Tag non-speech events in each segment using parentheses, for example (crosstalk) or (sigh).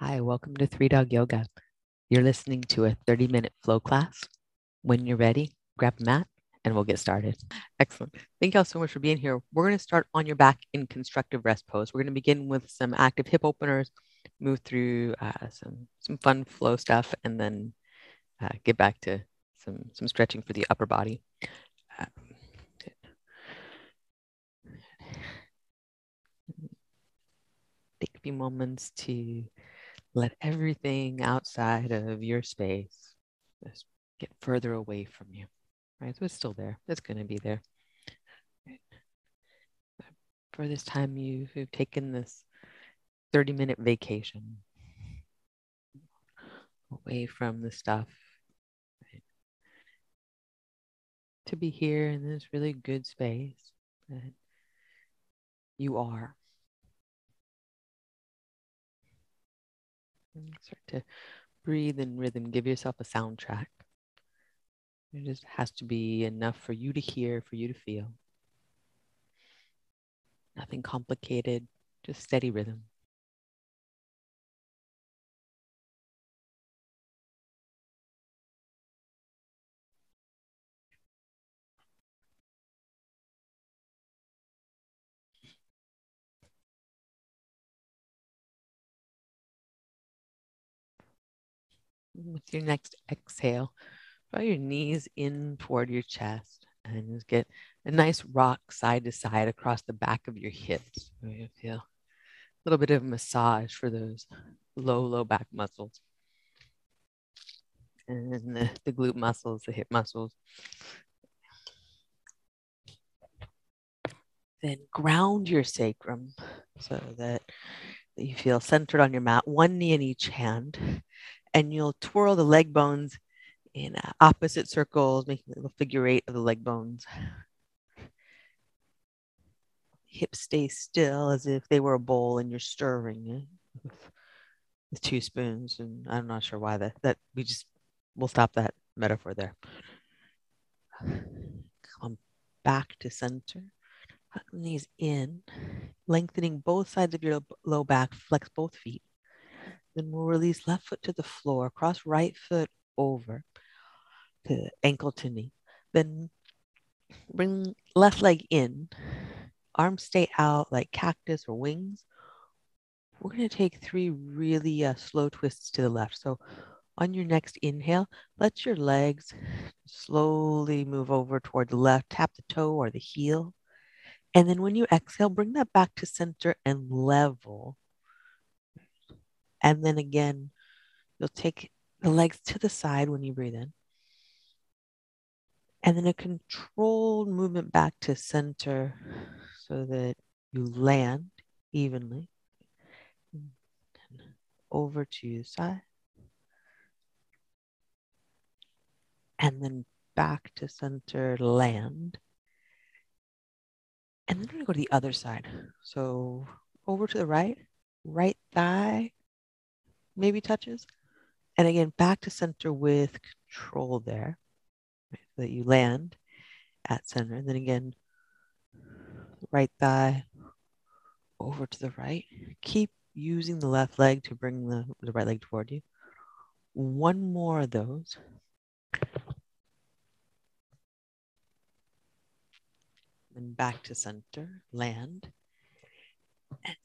Hi, welcome to Three Dog Yoga. You're listening to a 30 minute flow class. When you're ready, grab a mat and we'll get started. Excellent. Thank you all so much for being here. We're going to start on your back in constructive rest pose. We're going to begin with some active hip openers, move through uh, some, some fun flow stuff, and then uh, get back to some, some stretching for the upper body. Uh, take a few moments to let everything outside of your space just get further away from you. Right? So it's still there. It's going to be there. For this time, you've taken this 30 minute vacation away from the stuff. Right? To be here in this really good space that you are. Start to breathe in rhythm. Give yourself a soundtrack. It just has to be enough for you to hear, for you to feel. Nothing complicated, just steady rhythm. With your next exhale, draw your knees in toward your chest and just get a nice rock side to side across the back of your hips. You feel a little bit of massage for those low, low back muscles. And the, the glute muscles, the hip muscles. Then ground your sacrum so that, that you feel centered on your mat, one knee in each hand and you'll twirl the leg bones in uh, opposite circles, making a little figure eight of the leg bones. Hips stay still as if they were a bowl and you're stirring it with, with two spoons. And I'm not sure why that, that we just, we'll stop that metaphor there. Come back to center. Knees in, lengthening both sides of your low back, flex both feet. Then we'll release left foot to the floor, cross right foot over to ankle to knee. Then bring left leg in, arms stay out like cactus or wings. We're going to take three really uh, slow twists to the left. So on your next inhale, let your legs slowly move over toward the left, tap the toe or the heel. And then when you exhale, bring that back to center and level and then again, you'll take the legs to the side when you breathe in. And then a controlled movement back to center so that you land evenly. Over to the side. And then back to center, land. And then we're going to go to the other side. So over to the right, right thigh maybe touches. And again, back to center with control there, right, so that you land at center. And then again, right thigh over to the right. Keep using the left leg to bring the, the right leg toward you. One more of those. And back to center, land. And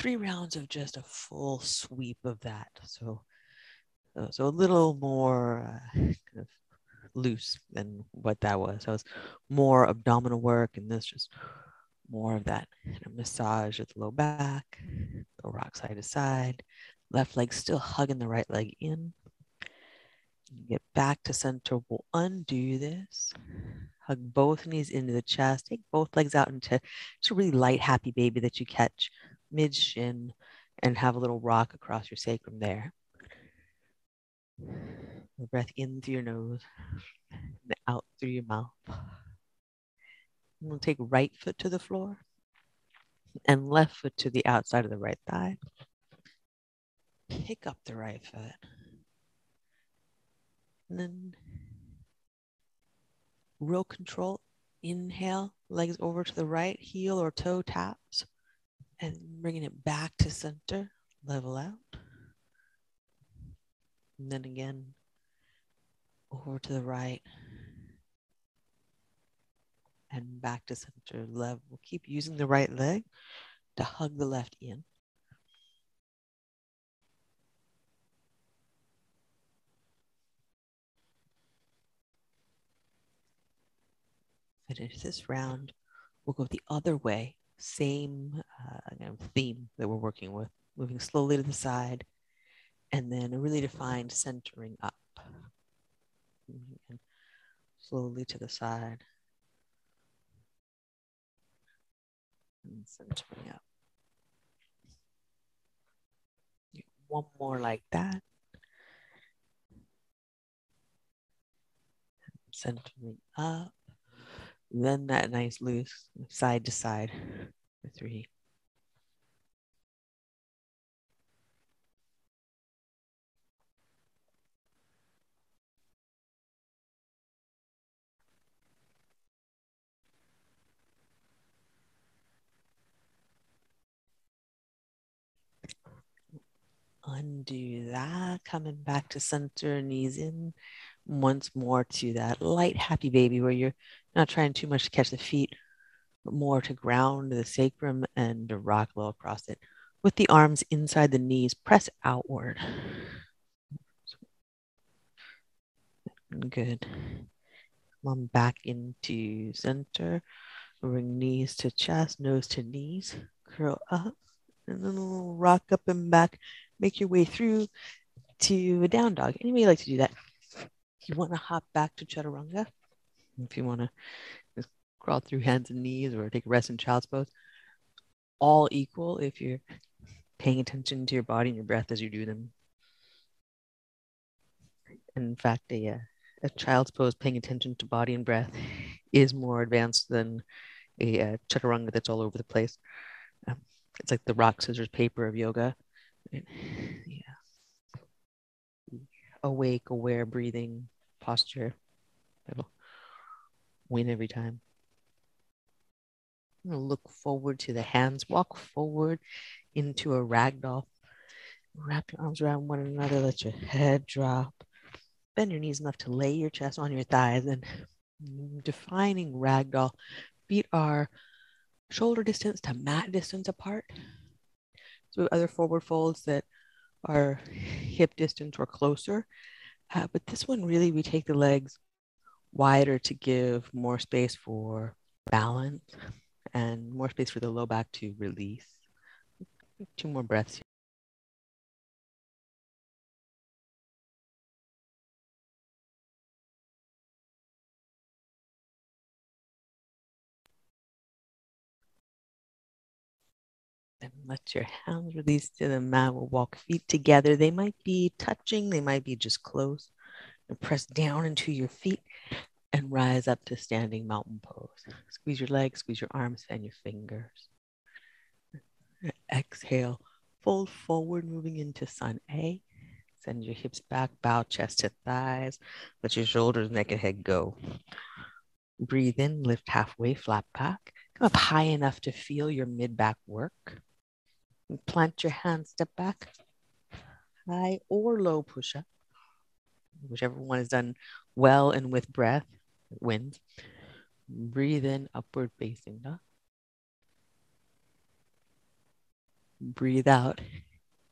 three rounds of just a full sweep of that. So, uh, so a little more uh, (laughs) kind of loose than what that was. So it's more abdominal work, and this just more of that kind of massage at the low back, go rock side to side, left leg still hugging the right leg in. Get back to center. We'll undo this. Hug both knees into the chest. Take both legs out into just a really light, happy baby that you catch mid shin and have a little rock across your sacrum there. The breath in through your nose and out through your mouth. We'll take right foot to the floor and left foot to the outside of the right thigh. Pick up the right foot. And then real control. Inhale, legs over to the right, heel or toe taps and bringing it back to center, level out. And then again, over to the right and back to center level. We'll keep using the right leg to hug the left in. Finish this round. We'll go the other way. Same uh, theme that we're working with. Moving slowly to the side and then a really defined centering up. Slowly to the side. And centering up. One more like that. Centering up. Then that nice loose side to side for three. undo that, coming back to center, knees in once more to that light, happy baby where you're not trying too much to catch the feet, but more to ground the sacrum and to rock low across it. With the arms inside the knees, press outward. Good. Come on back into center. Bring knees to chest, nose to knees. Curl up and then rock up and back make your way through to a down dog. Anybody like to do that? You want to hop back to chaturanga, if you want to just crawl through hands and knees or take a rest in child's pose, all equal if you're paying attention to your body and your breath as you do them. In fact, a, uh, a child's pose paying attention to body and breath is more advanced than a, a uh, chaturanga that's all over the place. Um, it's like the rock, scissors, paper of yoga. Yeah. Awake, aware, breathing posture. It'll win every time. look forward to the hands. Walk forward into a ragdoll. Wrap your arms around one another. Let your head drop. Bend your knees enough to lay your chest on your thighs. And defining ragdoll, feet are shoulder distance to mat distance apart. So other forward folds that are hip distance or closer. Uh, but this one really, we take the legs wider to give more space for balance and more space for the low back to release. Two more breaths here. Then let your hands release to the mat. We'll walk feet together. They might be touching, they might be just close. And press down into your feet and rise up to standing mountain pose. Squeeze your legs, squeeze your arms, and your fingers. Exhale, fold forward, moving into sun A. Send your hips back, bow chest to thighs. Let your shoulders, neck, and head go. Breathe in, lift halfway, flat back. Come up high enough to feel your mid back work. Plant your hands, step back, high or low push up, whichever one is done well and with breath wins. Breathe in, upward facing dog. Breathe out,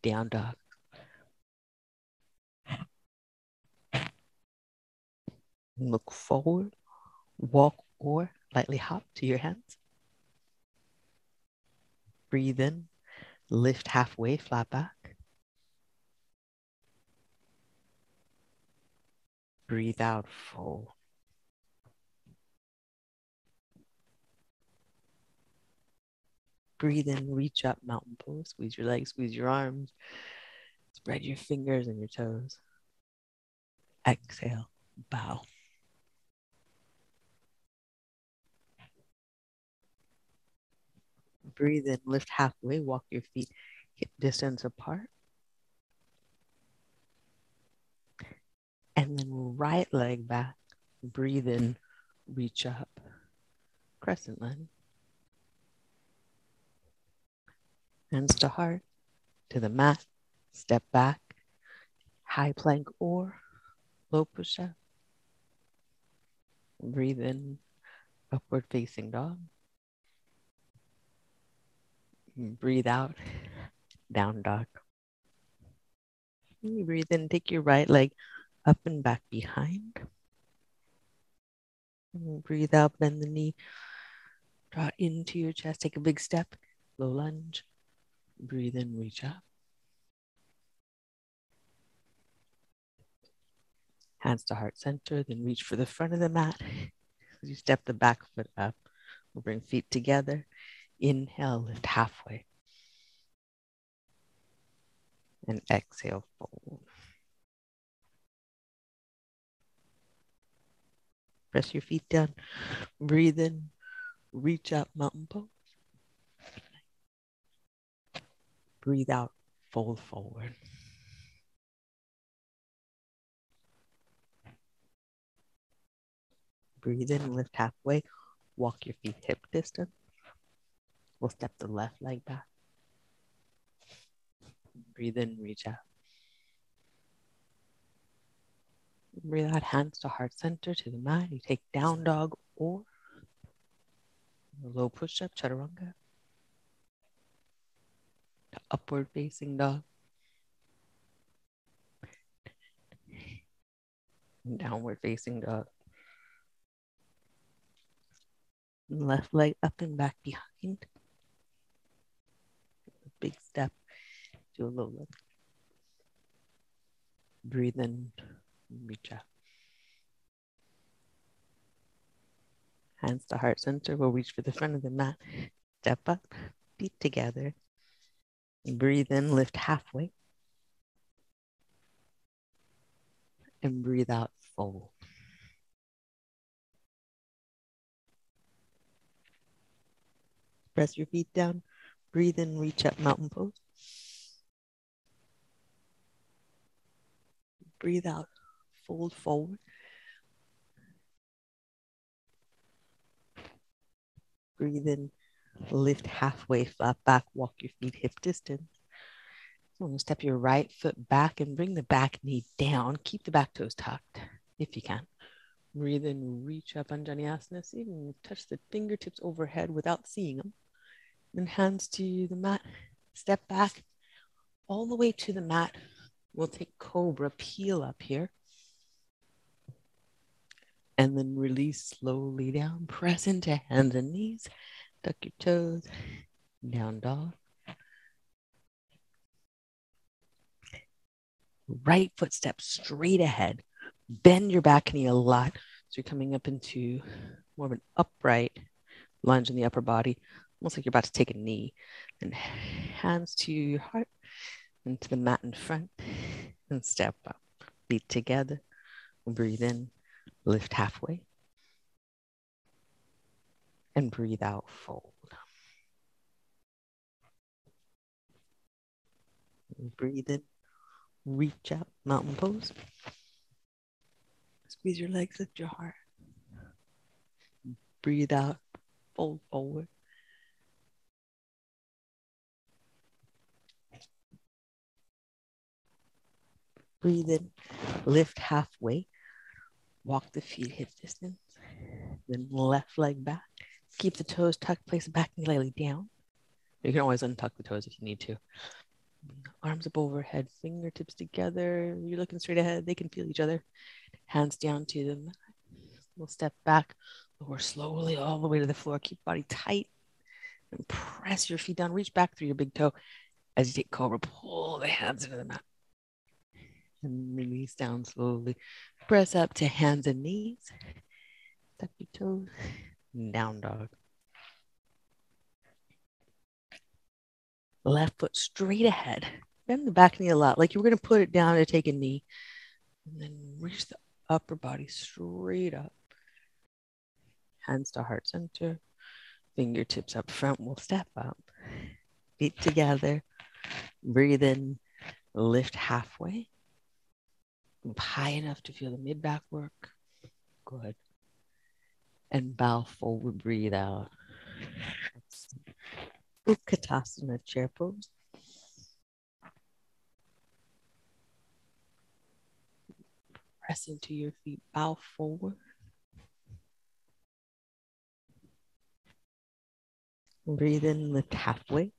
down dog. Look forward, walk or lightly hop to your hands. Breathe in, Lift halfway, flat back. Breathe out, full. Breathe in, reach up, mountain pose. Squeeze your legs, squeeze your arms. Spread your fingers and your toes. Exhale, bow. breathe in, lift halfway, walk your feet hip distance apart. And then right leg back, breathe in, reach up, crescent lunge. Hands to heart, to the mat, step back, high plank or low push up. Breathe in, upward facing dog. Breathe out, down dog. Breathe in, take your right leg up and back behind. And breathe out, bend the knee, draw into your chest, take a big step, low lunge. Breathe in, reach up. Hands to heart center, then reach for the front of the mat. As (laughs) you step the back foot up, we'll bring feet together. Inhale, lift halfway. And exhale, fold. Press your feet down. Breathe in. Reach up, mountain pose. Breathe out, fold forward. Breathe in, lift halfway. Walk your feet hip distance. We'll step the left leg back. Breathe in, reach out. Breathe out, hands to heart center to the mat. You take down dog or low push up, chaturanga. To upward facing dog. Downward facing dog. Left leg up and back behind. Big step to a low leg. Breathe in, out. Hands to heart center. We'll reach for the front of the mat. Step up, feet together. Breathe in, lift halfway. And breathe out, fold. Press your feet down. Breathe in, reach up, mountain pose. Breathe out, fold forward. Breathe in, lift halfway, flat uh, back, walk your feet hip distance. So step your right foot back and bring the back knee down. Keep the back toes tucked if you can. Breathe in, reach up Anjaneyasana. See if you can touch the fingertips overhead without seeing them Then hands to the mat. Step back all the way to the mat. We'll take cobra, peel up here. And then release slowly down. Press into hands and knees. Tuck your toes. Down dog. Right foot step straight ahead. Bend your back knee a lot. So you're coming up into more of an upright lunge in the upper body almost like you're about to take a knee. And hands to your heart and to the mat in front and step up. Feet together. Breathe in, lift halfway. And breathe out, fold. Breathe in, reach out, mountain pose. Squeeze your legs, lift your heart. Breathe out, fold forward. Breathe in, lift halfway, walk the feet hip distance, then left leg back. Keep the toes tucked, place the back knee lightly down. You can always untuck the toes if you need to. Arms up overhead, fingertips together. You're looking straight ahead. They can feel each other. Hands down to them. We'll step back, lower slowly all the way to the floor. Keep body tight and press your feet down. Reach back through your big toe as you take cobra. Pull the hands into the mat and release down slowly. Press up to hands and knees. Tuck your toes. Mm. Down dog. Left foot straight ahead. Bend the back knee a lot, like you were going to put it down to take a knee. And then reach the upper body straight up. Hands to heart center. Fingertips up front. We'll step up. Feet together. Breathe in. Lift halfway high enough to feel the mid back work. Good. And bow forward, breathe out. Utkatasana chair pose. press into your feet, bow forward. Breathe in, lift halfway.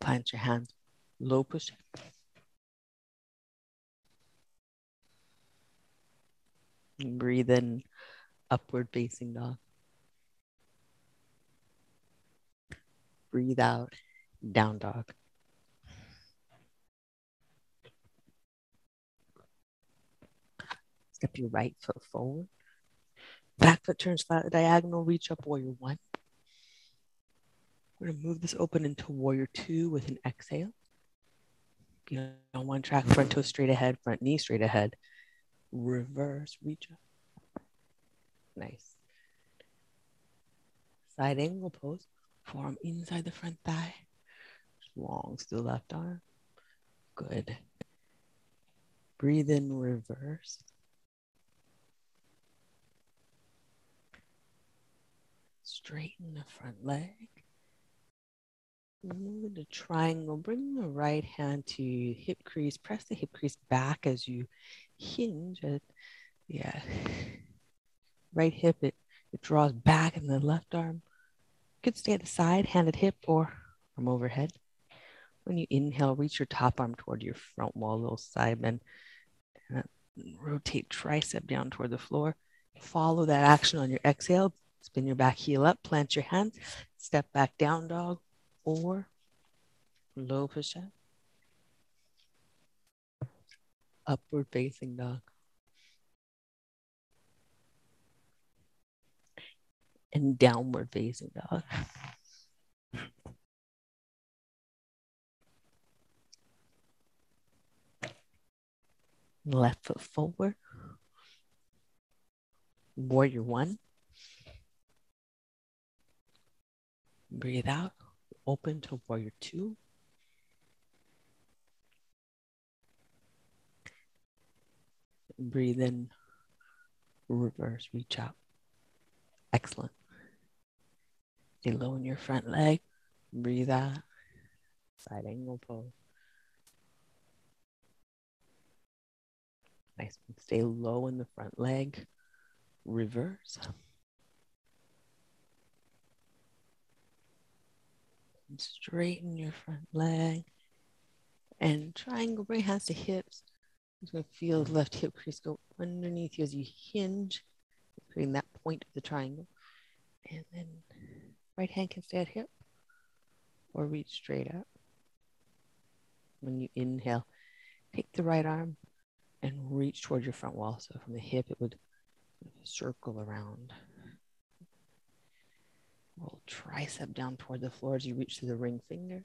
Plant your hands, low push. Breathe in, upward facing dog. Breathe out, down dog. Step your right foot forward. Back foot turns flat diagonal, reach up warrior one. We're going to move this open into warrior two with an exhale. Be on one track, front toe straight ahead, front knee straight ahead. Reverse, reach up. Nice. Side angle pose. Forearm inside the front thigh. Long still left arm. Good. Breathe in reverse. Straighten the front leg. Move into triangle. Bring the right hand to hip crease. Press the hip crease back as you hinge. At, yeah. (laughs) Right hip, it, it draws back, and the left arm could stay at the side, hand at hip, or arm overhead. When you inhale, reach your top arm toward your front wall, little side bend. And rotate tricep down toward the floor. Follow that action on your exhale. Spin your back heel up, plant your hands, step back down dog or low push up. Upward facing dog. And downward facing dog. Left foot forward. Warrior one. Breathe out, open to warrior two. Breathe in, reverse, reach out. Excellent. Stay low in your front leg. Breathe out. Side angle pose. Nice. Stay low in the front leg. Reverse. And straighten your front leg. And triangle, bring hands to hips. You're going to feel the left hip crease go underneath you as you hinge, creating that point of the triangle. And then right hand can stay at hip or reach straight up. When you inhale, take the right arm and reach towards your front wall. So from the hip, it would circle around. Roll tricep down toward the floor as you reach to the ring finger.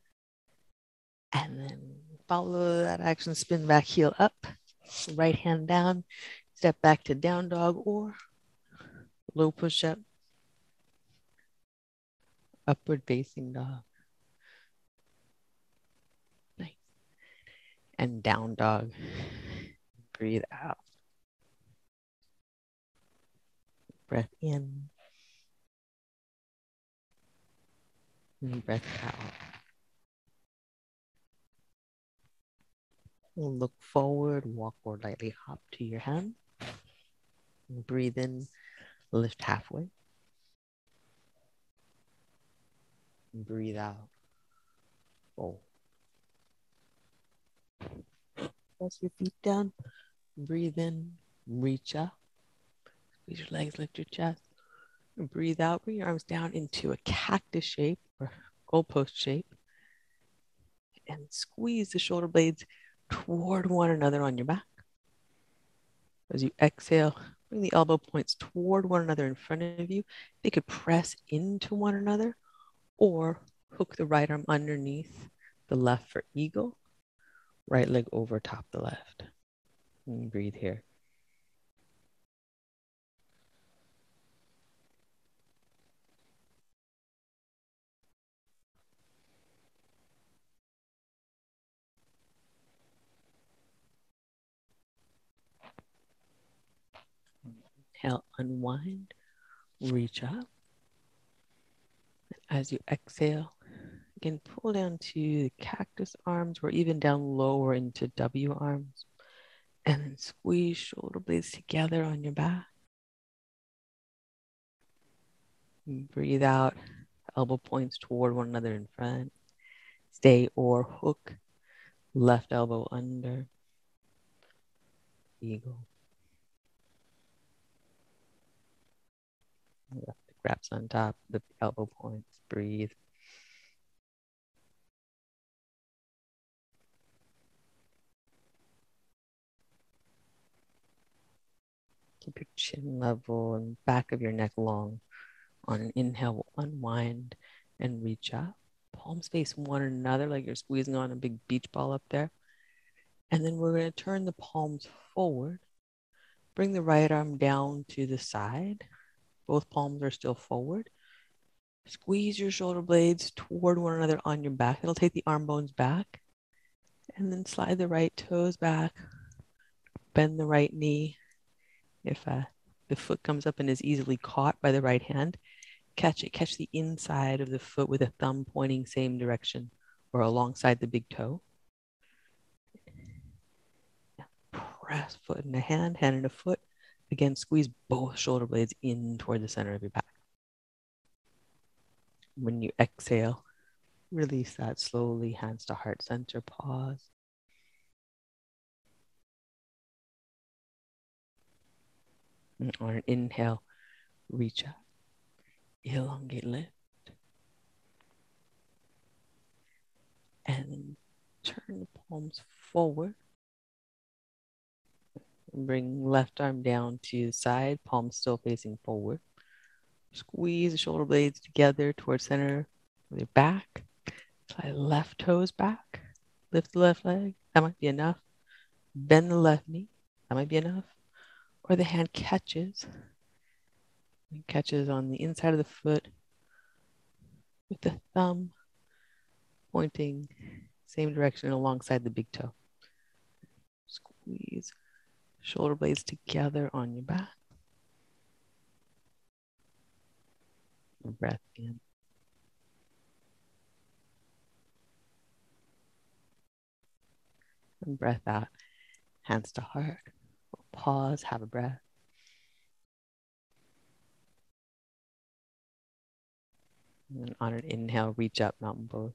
And then follow that action, spin back, heel up, right hand down, step back to down dog or low push up, upward facing dog. Nice. And down dog. Breathe out. Breath in. And breath out. Look forward, walk or lightly hop to your hand. Breathe in, lift halfway. Breathe out. Fold. Press your feet down. Breathe in, reach up. Squeeze your legs, lift your chest. Breathe out, bring your arms down into a cactus shape or goalpost shape. And squeeze the shoulder blades toward one another on your back. As you exhale, bring the elbow points toward one another in front of you. They could press into one another or hook the right arm underneath the left for eagle, right leg over top the left. And breathe here. Inhale, unwind, reach up. As you exhale, again, pull down to the cactus arms or even down lower into W arms. And then squeeze shoulder blades together on your back. Breathe out, elbow points toward one another in front. Stay or hook, left elbow under. Eagle. Grabs on top, the elbow points. Breathe. Keep your chin level and back of your neck long. On an inhale, unwind and reach up. Palms face one another like you're squeezing on a big beach ball up there. And then we're going to turn the palms forward. Bring the right arm down to the side. Both palms are still forward. Squeeze your shoulder blades toward one another on your back. It'll take the arm bones back. And then slide the right toes back. Bend the right knee if uh, the foot comes up and is easily caught by the right hand, catch it. Catch the inside of the foot with a thumb pointing same direction or alongside the big toe. Press foot in a hand, hand in a foot. Again, squeeze both shoulder blades in toward the center of your back. When you exhale, release that slowly, hands to heart center, pause. on an inhale, reach up, elongate, lift, and turn the palms forward. Bring left arm down to side, palms still facing forward. Squeeze the shoulder blades together towards center with your back. Slide left toes back. Lift the left leg. That might be enough. Bend the left knee. That might be enough or the hand catches it catches on the inside of the foot with the thumb pointing same direction alongside the big toe. Squeeze shoulder blades together on your back. breath in. And breath out, hands to heart. Pause, have a breath. And on an inhale, reach up, mountain pose.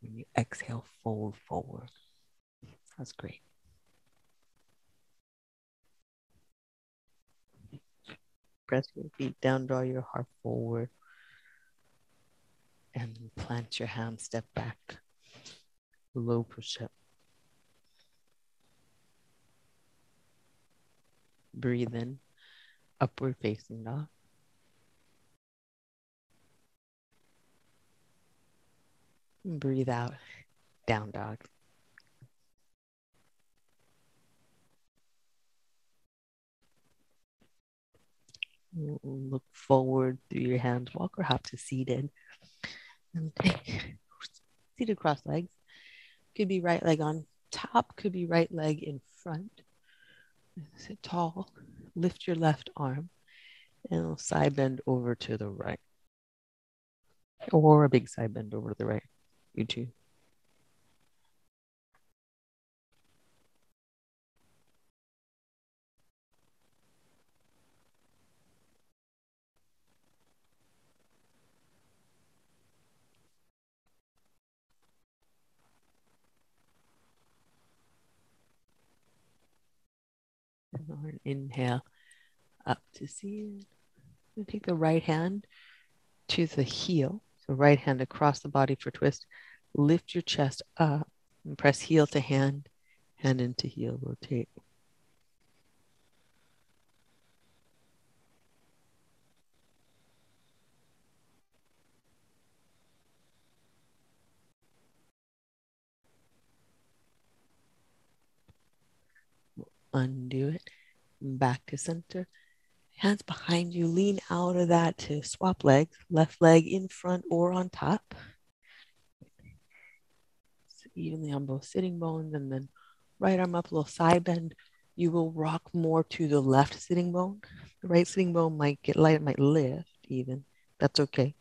When you exhale, fold forward. That's great. Press your feet down, draw your heart forward, and plant your hand, step back. Low push up. Breathe in, upward facing dog. Breathe out, down dog. Look forward through your hands, walk or hop to seated. And take (laughs) seated cross legs. Could be right leg on top, could be right leg in front. Sit tall, lift your left arm, and side bend over to the right. Or a big side bend over to the right. You too. inhale up to see And take the right hand to the heel. So right hand across the body for twist. Lift your chest up and press heel to hand, hand into heel, rotate. Undo it back to center. Hands behind you, lean out of that to swap legs, left leg in front or on top. So evenly on both sitting bones, and then right arm up, a little side bend. You will rock more to the left sitting bone. The right sitting bone might get light, it might lift even. That's okay.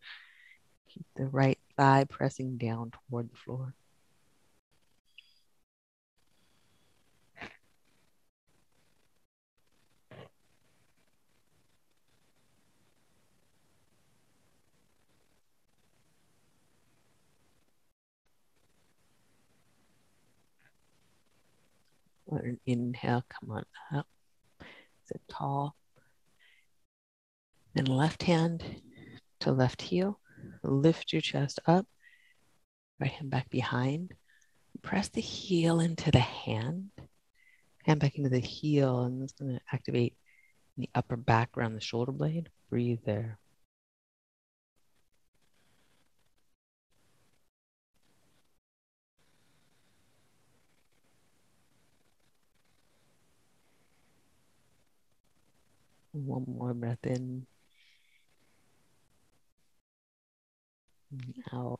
Keep the right thigh pressing down toward the floor. On an inhale, come on up. Sit tall. Then left hand to left heel. Lift your chest up. Right hand back behind. Press the heel into the hand. Hand back into the heel, and it's going to activate the upper back around the shoulder blade. Breathe there. One more breath in. Out.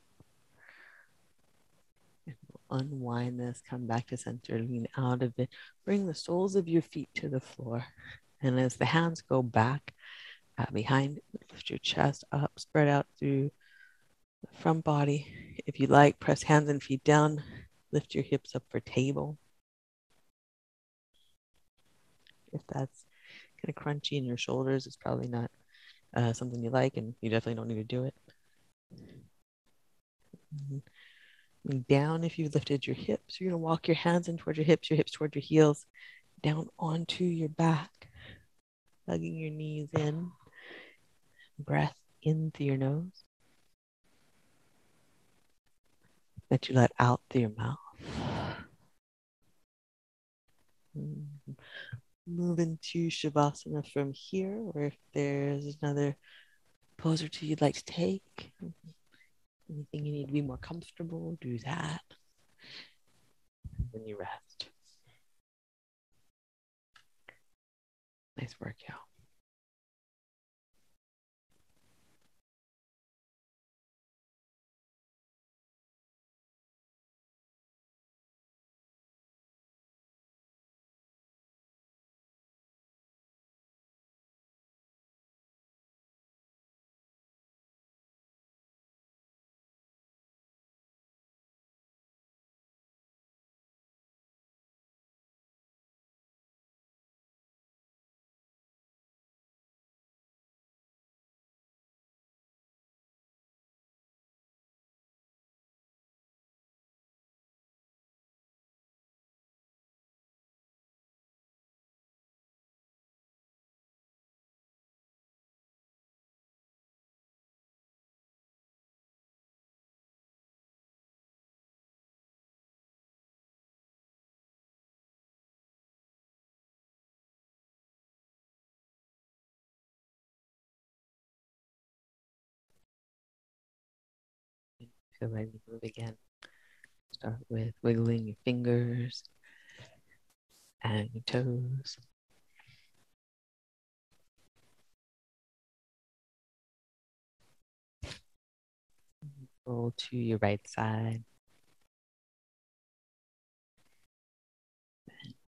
unwind this, come back to center, lean out of it. Bring the soles of your feet to the floor. And as the hands go back uh, behind, lift your chest up, spread out through the front body. If you like, press hands and feet down, lift your hips up for table. If that's kind of crunchy in your shoulders, it's probably not uh, something you like, and you definitely don't need to do it. Mm-hmm. Down if you've lifted your hips. You're going to walk your hands in towards your hips, your hips toward your heels, down onto your back, hugging your knees in. Breath in through your nose. That you let out through your mouth. Mm-hmm move into Shavasana from here, or if there's another pose or two you'd like to take, mm-hmm. anything you need to be more comfortable, do that. Then you rest. Nice work, y'all. Ready to move again. Start with wiggling your fingers and your toes. Roll to your right side.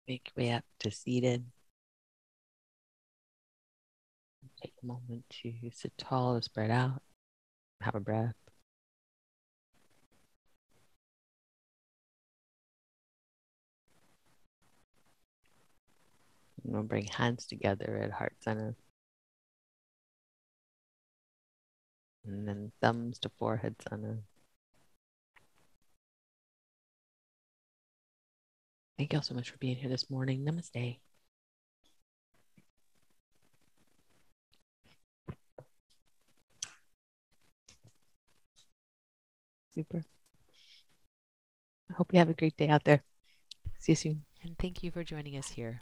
Make your way up to seated. Take a moment to sit tall or spread out. Have a breath. We'll bring hands together at heart center. And then thumbs to forehead center. Thank you all so much for being here this morning. Namaste. Super. I hope you have a great day out there. See you soon. And thank you for joining us here.